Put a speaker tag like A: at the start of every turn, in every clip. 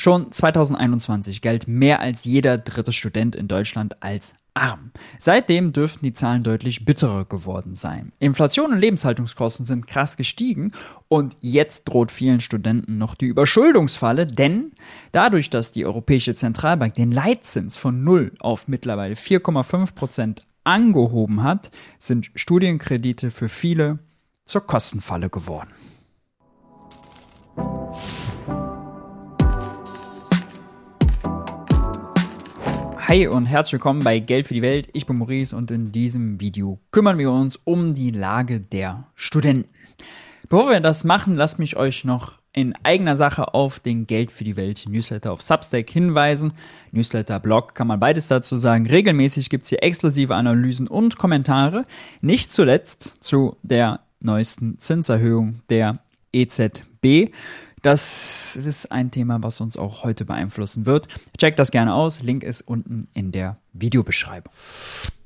A: Schon 2021 galt mehr als jeder dritte Student in Deutschland als arm. Seitdem dürften die Zahlen deutlich bitterer geworden sein. Inflation und Lebenshaltungskosten sind krass gestiegen und jetzt droht vielen Studenten noch die Überschuldungsfalle, denn dadurch, dass die Europäische Zentralbank den Leitzins von 0 auf mittlerweile 4,5 Prozent angehoben hat, sind Studienkredite für viele zur Kostenfalle geworden. Hi und herzlich willkommen bei Geld für die Welt. Ich bin Maurice und in diesem Video kümmern wir uns um die Lage der Studenten. Bevor wir das machen, lasst mich euch noch in eigener Sache auf den Geld für die Welt Newsletter auf Substack hinweisen. Newsletter, Blog, kann man beides dazu sagen. Regelmäßig gibt es hier exklusive Analysen und Kommentare. Nicht zuletzt zu der neuesten Zinserhöhung der EZB. Das ist ein Thema, was uns auch heute beeinflussen wird. Checkt das gerne aus. Link ist unten in der Videobeschreibung.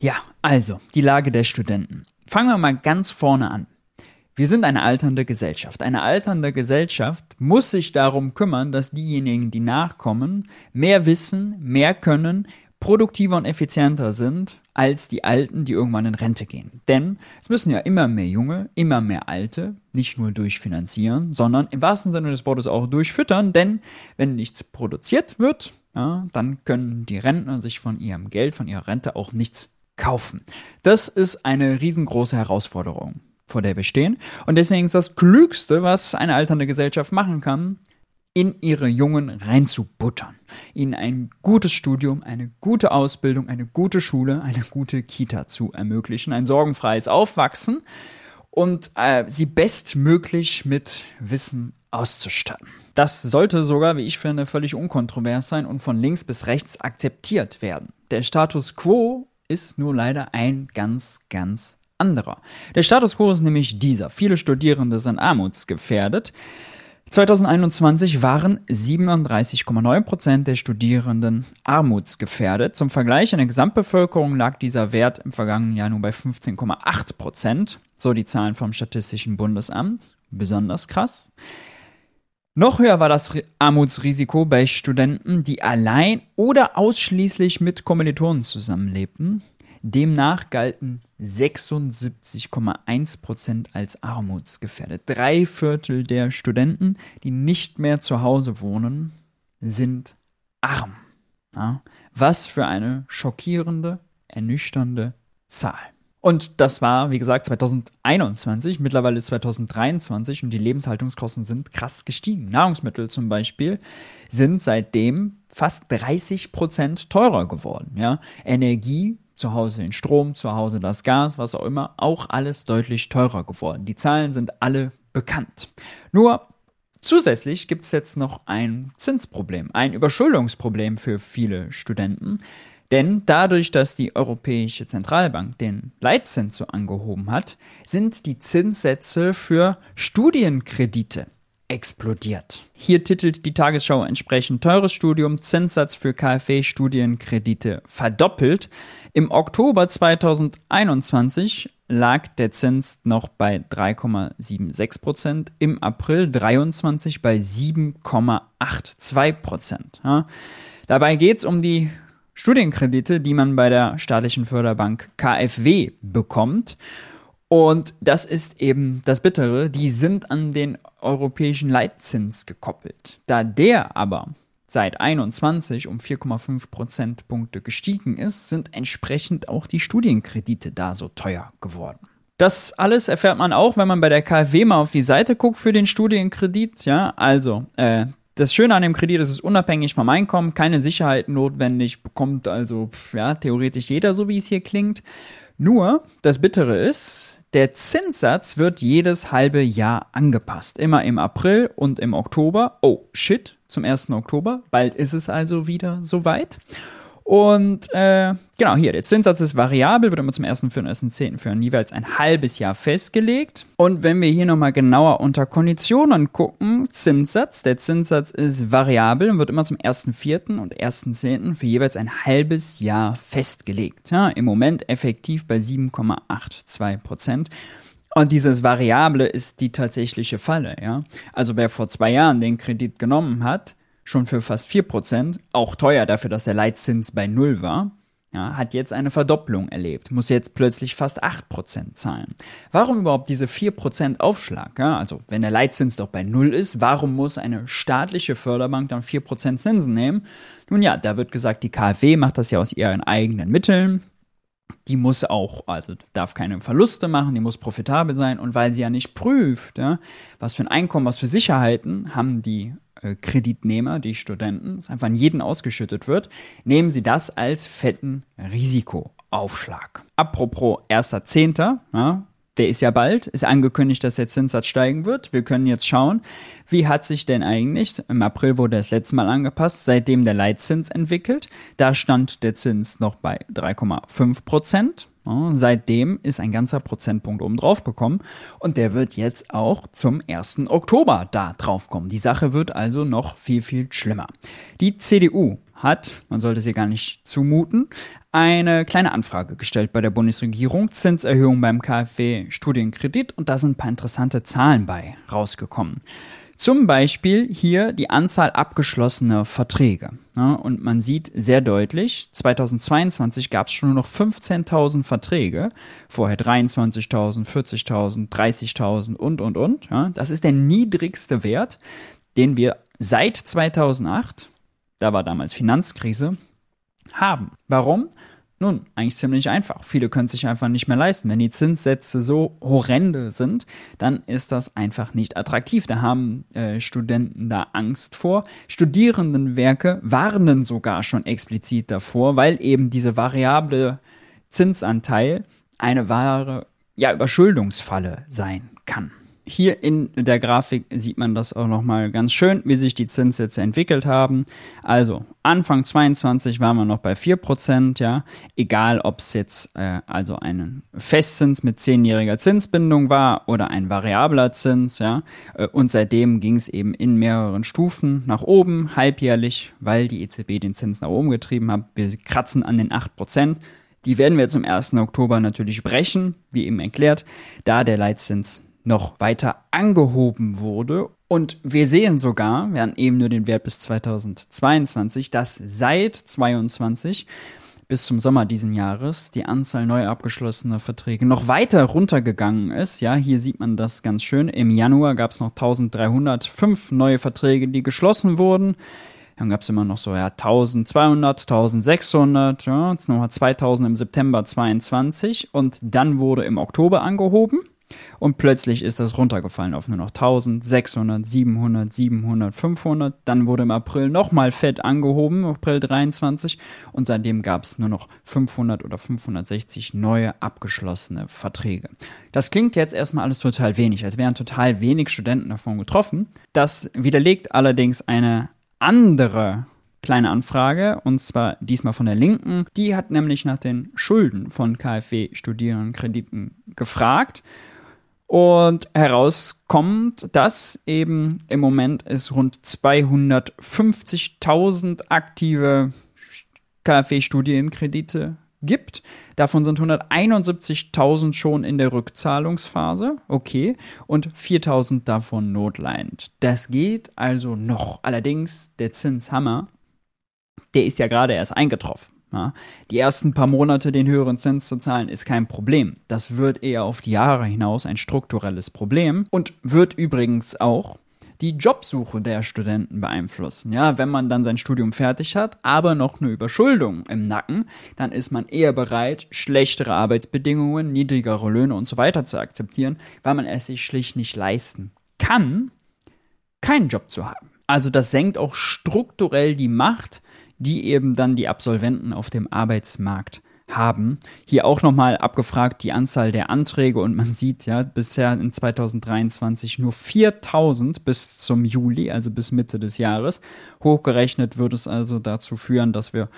A: Ja, also die Lage der Studenten. Fangen wir mal ganz vorne an. Wir sind eine alternde Gesellschaft. Eine alternde Gesellschaft muss sich darum kümmern, dass diejenigen, die nachkommen, mehr wissen, mehr können, produktiver und effizienter sind als die Alten, die irgendwann in Rente gehen. Denn es müssen ja immer mehr Junge, immer mehr Alte, nicht nur durchfinanzieren, sondern im wahrsten Sinne des Wortes auch durchfüttern, denn wenn nichts produziert wird, ja, dann können die Rentner sich von ihrem Geld, von ihrer Rente auch nichts kaufen. Das ist eine riesengroße Herausforderung, vor der wir stehen. Und deswegen ist das Klügste, was eine alternde Gesellschaft machen kann, in ihre Jungen reinzubuttern. Ihnen ein gutes Studium, eine gute Ausbildung, eine gute Schule, eine gute Kita zu ermöglichen, ein sorgenfreies Aufwachsen und äh, sie bestmöglich mit Wissen auszustatten. Das sollte sogar, wie ich finde, völlig unkontrovers sein und von links bis rechts akzeptiert werden. Der Status quo ist nur leider ein ganz, ganz anderer. Der Status quo ist nämlich dieser. Viele Studierende sind armutsgefährdet. 2021 waren 37,9% der Studierenden armutsgefährdet. Zum Vergleich, in der Gesamtbevölkerung lag dieser Wert im vergangenen Jahr nur bei 15,8% So die Zahlen vom Statistischen Bundesamt. Besonders krass. Noch höher war das Armutsrisiko bei Studenten, die allein oder ausschließlich mit Kommilitonen zusammenlebten. Demnach galten 76,1 Prozent als armutsgefährdet. Drei Viertel der Studenten, die nicht mehr zu Hause wohnen, sind arm. Ja, was für eine schockierende, ernüchternde Zahl. Und das war, wie gesagt, 2021, mittlerweile ist 2023 und die Lebenshaltungskosten sind krass gestiegen. Nahrungsmittel zum Beispiel sind seitdem fast 30 Prozent teurer geworden. Ja? Energie zu Hause den Strom, zu Hause das Gas, was auch immer, auch alles deutlich teurer geworden. Die Zahlen sind alle bekannt. Nur zusätzlich gibt es jetzt noch ein Zinsproblem, ein Überschuldungsproblem für viele Studenten. Denn dadurch, dass die Europäische Zentralbank den Leitzins so angehoben hat, sind die Zinssätze für Studienkredite explodiert. Hier titelt die Tagesschau entsprechend teures Studium, Zinssatz für KfW-Studienkredite verdoppelt. Im Oktober 2021 lag der Zins noch bei 3,76 Prozent, im April 23 bei 7,82 Prozent. Ja. Dabei geht es um die Studienkredite, die man bei der staatlichen Förderbank KfW bekommt. Und das ist eben das Bittere, die sind an den europäischen Leitzins gekoppelt. Da der aber seit 21 um 4,5 Prozentpunkte gestiegen ist, sind entsprechend auch die Studienkredite da so teuer geworden. Das alles erfährt man auch, wenn man bei der KfW mal auf die Seite guckt für den Studienkredit. Ja, also äh, das Schöne an dem Kredit ist, es ist unabhängig vom Einkommen, keine Sicherheit notwendig, bekommt also ja theoretisch jeder, so wie es hier klingt. Nur das Bittere ist, der Zinssatz wird jedes halbe Jahr angepasst. Immer im April und im Oktober. Oh, shit, zum 1. Oktober. Bald ist es also wieder soweit. Und äh, genau hier, der Zinssatz ist variabel, wird immer zum 1. für den 1.10. für jeweils ein halbes Jahr festgelegt. Und wenn wir hier nochmal genauer unter Konditionen gucken, Zinssatz, der Zinssatz ist variabel und wird immer zum 1.4. und 1.10. für jeweils ein halbes Jahr festgelegt. Ja, Im Moment effektiv bei 7,82 Prozent. Und dieses Variable ist die tatsächliche Falle, ja. Also wer vor zwei Jahren den Kredit genommen hat, schon für fast 4%, auch teuer dafür, dass der Leitzins bei Null war, ja, hat jetzt eine Verdopplung erlebt, muss jetzt plötzlich fast 8% zahlen. Warum überhaupt diese 4% Aufschlag? Ja, also wenn der Leitzins doch bei Null ist, warum muss eine staatliche Förderbank dann 4% Zinsen nehmen? Nun ja, da wird gesagt, die KfW macht das ja aus ihren eigenen Mitteln. Die muss auch, also darf keine Verluste machen, die muss profitabel sein. Und weil sie ja nicht prüft, ja, was für ein Einkommen, was für Sicherheiten haben die äh, Kreditnehmer, die Studenten, das einfach an jeden ausgeschüttet wird, nehmen sie das als fetten Risikoaufschlag. Apropos 1.10., ja, der ist ja bald, ist angekündigt, dass der Zinssatz steigen wird. Wir können jetzt schauen, wie hat sich denn eigentlich, im April wurde das letzte Mal angepasst, seitdem der Leitzins entwickelt. Da stand der Zins noch bei 3,5 Prozent. seitdem ist ein ganzer Prozentpunkt oben drauf gekommen und der wird jetzt auch zum 1. Oktober da drauf kommen. Die Sache wird also noch viel, viel schlimmer. Die CDU hat, man sollte sie gar nicht zumuten, eine kleine Anfrage gestellt bei der Bundesregierung, Zinserhöhung beim KfW Studienkredit und da sind ein paar interessante Zahlen bei rausgekommen. Zum Beispiel hier die Anzahl abgeschlossener Verträge. Und man sieht sehr deutlich, 2022 gab es schon nur noch 15.000 Verträge, vorher 23.000, 40.000, 30.000 und, und, und. Das ist der niedrigste Wert, den wir seit 2008 da war damals Finanzkrise, haben. Warum? Nun, eigentlich ziemlich einfach. Viele können sich einfach nicht mehr leisten. Wenn die Zinssätze so horrende sind, dann ist das einfach nicht attraktiv. Da haben äh, Studenten da Angst vor. Studierendenwerke warnen sogar schon explizit davor, weil eben diese variable Zinsanteil eine wahre ja, Überschuldungsfalle sein kann. Hier in der Grafik sieht man das auch nochmal ganz schön, wie sich die Zinssätze entwickelt haben. Also Anfang 22 waren wir noch bei 4%, ja. Egal, ob es jetzt äh, also ein Festzins mit zehnjähriger Zinsbindung war oder ein variabler Zins, ja. Äh, und seitdem ging es eben in mehreren Stufen nach oben, halbjährlich, weil die EZB den Zins nach oben getrieben hat. Wir kratzen an den 8%. Die werden wir zum 1. Oktober natürlich brechen, wie eben erklärt, da der Leitzins noch weiter angehoben wurde. Und wir sehen sogar, wir haben eben nur den Wert bis 2022, dass seit 22 bis zum Sommer diesen Jahres die Anzahl neu abgeschlossener Verträge noch weiter runtergegangen ist. Ja, hier sieht man das ganz schön. Im Januar gab es noch 1305 neue Verträge, die geschlossen wurden. Dann gab es immer noch so ja, 1200, 1600, ja, jetzt nochmal 2000 im September 22 und dann wurde im Oktober angehoben. Und plötzlich ist das runtergefallen auf nur noch 1000, 600, 700, 700, 500. Dann wurde im April nochmal fett angehoben, April 23. Und seitdem gab es nur noch 500 oder 560 neue abgeschlossene Verträge. Das klingt jetzt erstmal alles total wenig, als wären total wenig Studenten davon getroffen. Das widerlegt allerdings eine andere kleine Anfrage, und zwar diesmal von der Linken. Die hat nämlich nach den Schulden von KfW-Studierendenkrediten gefragt und herauskommt, dass eben im Moment es rund 250.000 aktive KfW-Studienkredite gibt. Davon sind 171.000 schon in der Rückzahlungsphase, okay, und 4.000 davon notleidend. Das geht also noch. Allerdings, der Zinshammer, der ist ja gerade erst eingetroffen. Ja, die ersten paar Monate den höheren Zins zu zahlen ist kein Problem. Das wird eher auf die Jahre hinaus ein strukturelles Problem und wird übrigens auch die Jobsuche der Studenten beeinflussen. Ja, wenn man dann sein Studium fertig hat, aber noch eine Überschuldung im Nacken, dann ist man eher bereit, schlechtere Arbeitsbedingungen, niedrigere Löhne und so weiter zu akzeptieren, weil man es sich schlicht nicht leisten kann, keinen Job zu haben. Also das senkt auch strukturell die Macht die eben dann die Absolventen auf dem Arbeitsmarkt haben. Hier auch nochmal abgefragt die Anzahl der Anträge und man sieht ja bisher in 2023 nur 4000 bis zum Juli, also bis Mitte des Jahres. Hochgerechnet würde es also dazu führen, dass wir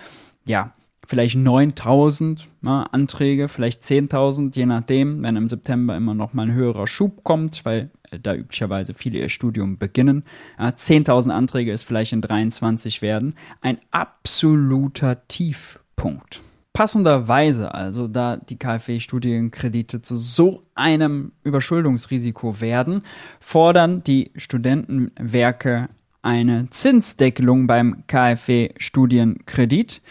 A: ja vielleicht 9000 ja, Anträge, vielleicht 10.000, je nachdem, wenn im September immer noch mal ein höherer Schub kommt, weil äh, da üblicherweise viele ihr Studium beginnen. Ja, 10.000 Anträge ist vielleicht in 23 werden. Ein absoluter Tiefpunkt. Passenderweise also, da die KfW-Studienkredite zu so einem Überschuldungsrisiko werden, fordern die Studentenwerke eine Zinsdeckelung beim KfW-Studienkredit.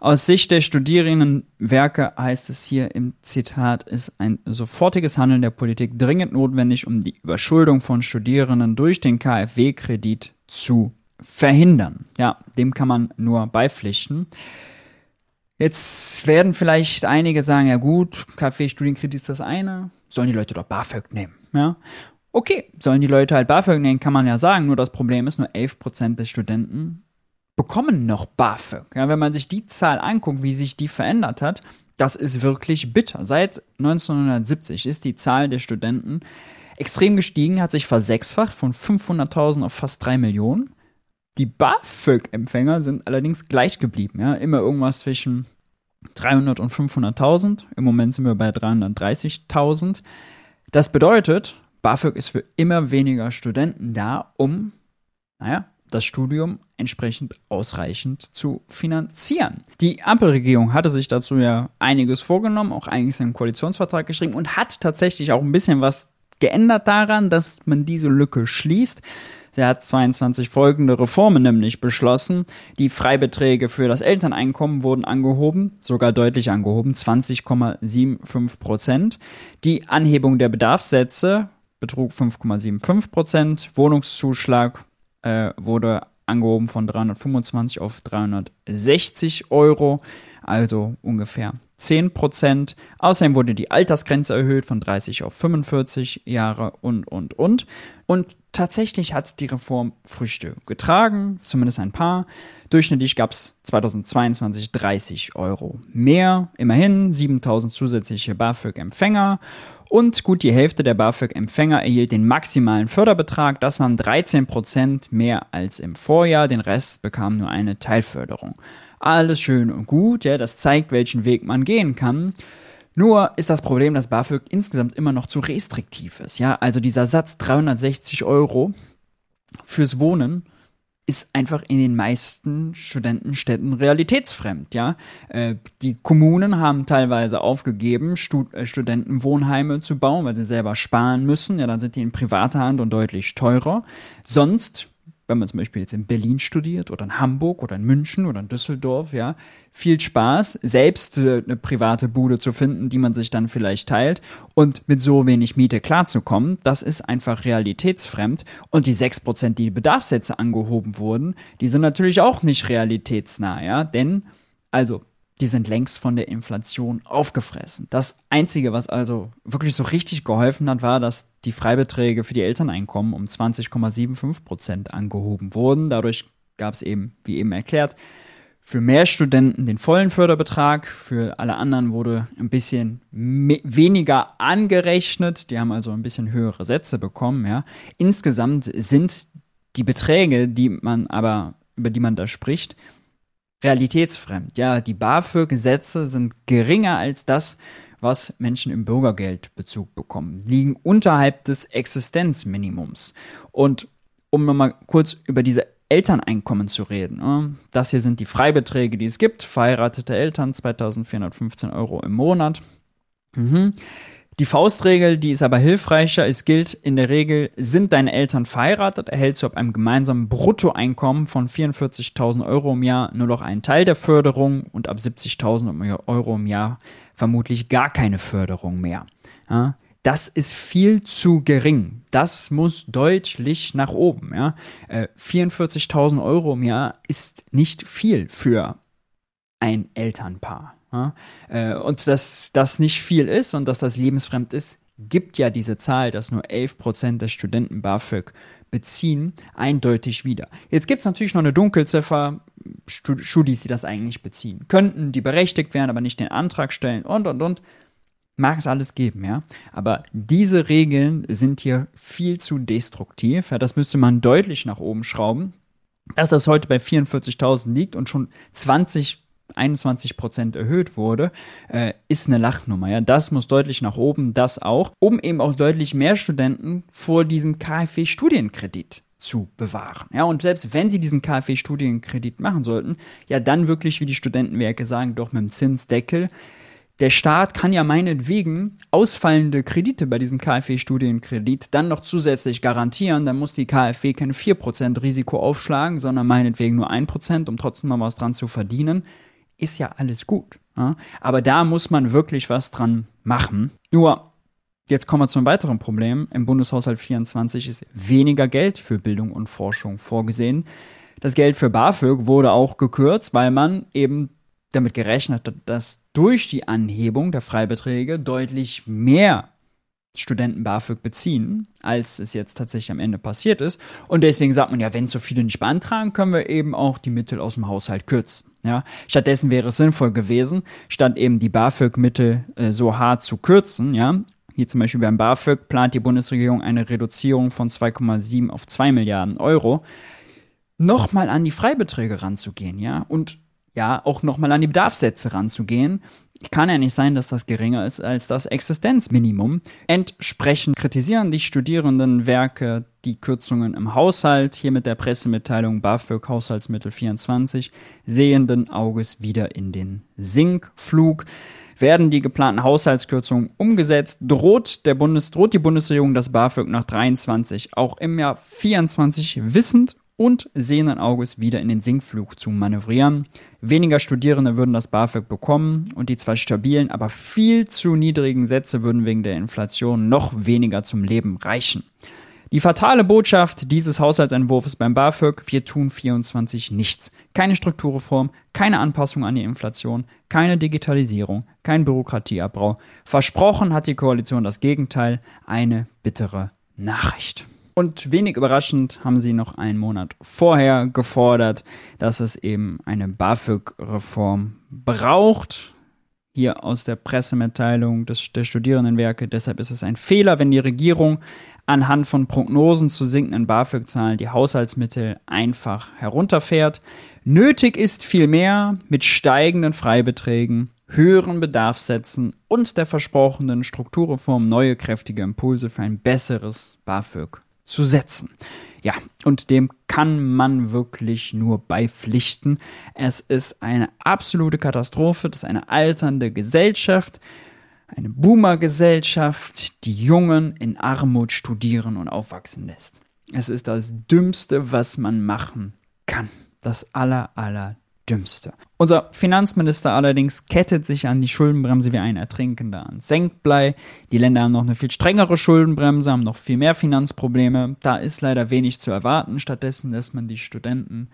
A: Aus Sicht der Studierendenwerke heißt es hier im Zitat, ist ein sofortiges Handeln der Politik dringend notwendig, um die Überschuldung von Studierenden durch den KfW-Kredit zu verhindern. Ja, dem kann man nur beipflichten. Jetzt werden vielleicht einige sagen, ja gut, KfW-Studienkredit ist das eine, sollen die Leute doch BAföG nehmen, ja? Okay, sollen die Leute halt BAföG nehmen, kann man ja sagen, nur das Problem ist, nur 11% der Studenten bekommen noch BAföG. Ja, wenn man sich die Zahl anguckt, wie sich die verändert hat, das ist wirklich bitter. Seit 1970 ist die Zahl der Studenten extrem gestiegen, hat sich versechsfacht von 500.000 auf fast 3 Millionen. Die BAföG-Empfänger sind allerdings gleich geblieben. Ja? Immer irgendwas zwischen 300 und 500.000. Im Moment sind wir bei 330.000. Das bedeutet, BAföG ist für immer weniger Studenten da, um, naja, das Studium entsprechend ausreichend zu finanzieren. Die Ampelregierung hatte sich dazu ja einiges vorgenommen, auch einiges im Koalitionsvertrag geschrieben und hat tatsächlich auch ein bisschen was geändert daran, dass man diese Lücke schließt. Sie hat 22 folgende Reformen nämlich beschlossen. Die Freibeträge für das Elterneinkommen wurden angehoben, sogar deutlich angehoben, 20,75 Prozent. Die Anhebung der Bedarfssätze betrug 5,75 Prozent. Wohnungszuschlag äh, wurde angehoben von 325 auf 360 Euro, also ungefähr 10 Prozent. Außerdem wurde die Altersgrenze erhöht von 30 auf 45 Jahre und, und, und. Und tatsächlich hat die Reform Früchte getragen, zumindest ein paar. Durchschnittlich gab es 2022 30 Euro mehr, immerhin 7000 zusätzliche BAföG-Empfänger und gut die Hälfte der BAföG-Empfänger erhielt den maximalen Förderbetrag. Das waren 13 Prozent mehr als im Vorjahr. Den Rest bekam nur eine Teilförderung. Alles schön und gut, ja, das zeigt, welchen Weg man gehen kann. Nur ist das Problem, dass BAföG insgesamt immer noch zu restriktiv ist. Ja, also dieser Satz 360 Euro fürs Wohnen ist einfach in den meisten Studentenstädten realitätsfremd, ja. Äh, die Kommunen haben teilweise aufgegeben, Stud äh, Studentenwohnheime zu bauen, weil sie selber sparen müssen. Ja, dann sind die in privater Hand und deutlich teurer. Sonst wenn man zum Beispiel jetzt in Berlin studiert oder in Hamburg oder in München oder in Düsseldorf, ja, viel Spaß, selbst äh, eine private Bude zu finden, die man sich dann vielleicht teilt und mit so wenig Miete klarzukommen, das ist einfach realitätsfremd. Und die 6%, die Bedarfssätze angehoben wurden, die sind natürlich auch nicht realitätsnah, ja, denn, also die sind längst von der Inflation aufgefressen. Das Einzige, was also wirklich so richtig geholfen hat, war, dass die Freibeträge für die Elterneinkommen um 20,75 Prozent angehoben wurden. Dadurch gab es eben, wie eben erklärt, für mehr Studenten den vollen Förderbetrag, für alle anderen wurde ein bisschen weniger angerechnet, die haben also ein bisschen höhere Sätze bekommen, ja. Insgesamt sind die Beträge, die man aber, über die man da spricht, realitätsfremd. Ja, die BAföG-Sätze sind geringer als das, was Menschen im Bürgergeldbezug bekommen, liegen unterhalb des Existenzminimums. Und um nochmal kurz über diese Elterneinkommen zu reden. Ne, das hier sind die Freibeträge, die es gibt. Verheiratete Eltern 2415 Euro im Monat. Mhm. Die Faustregel, die ist aber hilfreicher. Es gilt in der Regel, sind deine Eltern verheiratet, erhältst du ab einem gemeinsamen Bruttoeinkommen von 44.000 Euro im Jahr nur noch einen Teil der Förderung und ab 70.000 Euro im Jahr vermutlich gar keine Förderung mehr. Ja, das ist viel zu gering. Das muss deutlich nach oben. Ja. 44.000 äh, Euro im Jahr ist nicht viel für ein Elternpaar. Äh, und dass das nicht viel ist und dass das lebensfremd ist, gibt ja diese Zahl, dass nur 11% der Studenten BAföG beziehen, eindeutig wieder. Jetzt gibt es natürlich noch eine Dunkelziffer, Studis, die das eigentlich beziehen könnten, die berechtigt wären, aber nicht den Antrag stellen und und und. Mag es alles geben, ja. Aber diese Regeln sind hier viel zu destruktiv. Ja, das müsste man deutlich nach oben schrauben. Dass das heute bei 44.000 liegt und schon 20 21 Prozent erhöht wurde, äh, ist eine Lachnummer. Ja, das muss deutlich nach oben, das auch, um eben auch deutlich mehr Studenten vor diesem KfW-Studienkredit zu bewahren. Ja, und selbst wenn sie diesen KfW-Studienkredit machen sollten, ja, dann wirklich, wie die Studentenwerke sagen, doch mit dem Zinsdeckel, der Staat kann ja meinetwegen ausfallende Kredite bei diesem KfW-Studienkredit dann noch zusätzlich garantieren. Dann muss die KfW keine 4% Risiko aufschlagen, sondern meinetwegen nur 1%, um trotzdem mal was dran zu verdienen. Ist ja alles gut. Ja? Aber da muss man wirklich was dran machen. Nur, jetzt kommen wir zum weiteren Problem. Im Bundeshaushalt 24 ist weniger Geld für Bildung und Forschung vorgesehen. Das Geld für BAföG wurde auch gekürzt, weil man eben damit gerechnet hat, dass durch die Anhebung der Freibeträge deutlich mehr Studenten BAföG beziehen, als es jetzt tatsächlich am Ende passiert ist. Und deswegen sagt man ja, wenn so viele nicht beantragen, können wir eben auch die Mittel aus dem Haushalt kürzen. Ja, stattdessen wäre es sinnvoll gewesen, statt eben die BAföG-Mittel äh, so hart zu kürzen, ja, hier zum Beispiel beim BAföG plant die Bundesregierung eine Reduzierung von 2,7 auf 2 Milliarden Euro, nochmal an die Freibeträge ranzugehen, ja, und ja, auch nochmal an die Bedarfssätze ranzugehen. Kann ja nicht sein, dass das geringer ist als das Existenzminimum. Entsprechend kritisieren die Studierendenwerke die Kürzungen im Haushalt, hier mit der Pressemitteilung BAföG Haushaltsmittel 24, sehenden Auges wieder in den Sinkflug. Werden die geplanten Haushaltskürzungen umgesetzt, droht, der Bundes, droht die Bundesregierung das BAföG nach 23 auch im Jahr 24 wissend und sehenden Auges wieder in den Sinkflug zu manövrieren. Weniger Studierende würden das BAföG bekommen und die zwar stabilen, aber viel zu niedrigen Sätze würden wegen der Inflation noch weniger zum Leben reichen. Die fatale Botschaft dieses Haushaltsentwurfs beim BAföG, wir tun 24 nichts. Keine Strukturreform, keine Anpassung an die Inflation, keine Digitalisierung, kein Bürokratieabbau. Versprochen hat die Koalition das Gegenteil, eine bittere Nachricht. Und wenig überraschend haben sie noch einen Monat vorher gefordert, dass es eben eine BAföG-Reform braucht. Hier aus der Pressemitteilung des, der Studierendenwerke. Deshalb ist es ein Fehler, wenn die Regierung anhand von Prognosen zu sinkenden BAföG-Zahlen die Haushaltsmittel einfach herunterfährt. Nötig ist vielmehr mit steigenden Freibeträgen, höheren Bedarfssätzen und der versprochenen Strukturreform neue kräftige Impulse für ein besseres BAföG zu setzen. Ja, und dem kann man wirklich nur beipflichten. Es ist eine absolute Katastrophe, das ist eine alternde Gesellschaft, eine Boomer-Gesellschaft, die Jungen in Armut studieren und aufwachsen lässt. Es ist das Dümmste, was man machen kann. Das aller, aller Dümmste. Unser Finanzminister allerdings kettet sich an die Schuldenbremse wie ein Ertrinkender an Senkblei. Die Länder haben noch eine viel strengere Schuldenbremse, haben noch viel mehr Finanzprobleme. Da ist leider wenig zu erwarten. Stattdessen lässt man die Studenten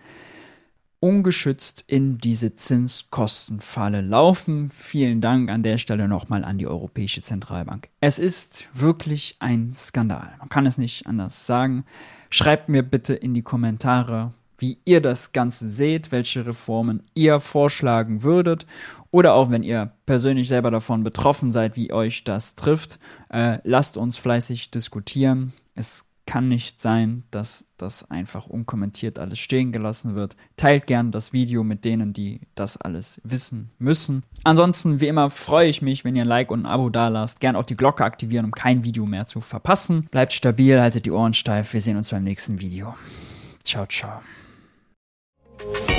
A: ungeschützt in diese Zinskostenfalle laufen. Vielen Dank an der Stelle nochmal an die Europäische Zentralbank. Es ist wirklich ein Skandal. Man kann es nicht anders sagen. Schreibt mir bitte in die Kommentare, wie ihr das Ganze seht, welche Reformen ihr vorschlagen würdet oder auch wenn ihr persönlich selber davon betroffen seid, wie euch das trifft. Äh, lasst uns fleißig diskutieren. Es kann nicht sein, dass das einfach unkommentiert alles stehen gelassen wird. Teilt gern das Video mit denen, die das alles wissen müssen. Ansonsten, wie immer, freue ich mich, wenn ihr ein Like und ein Abo da lasst. Gern auch die Glocke aktivieren, um kein Video mehr zu verpassen. Bleibt stabil, haltet die Ohren steif. Wir sehen uns beim nächsten Video. Ciao, ciao. Ooh.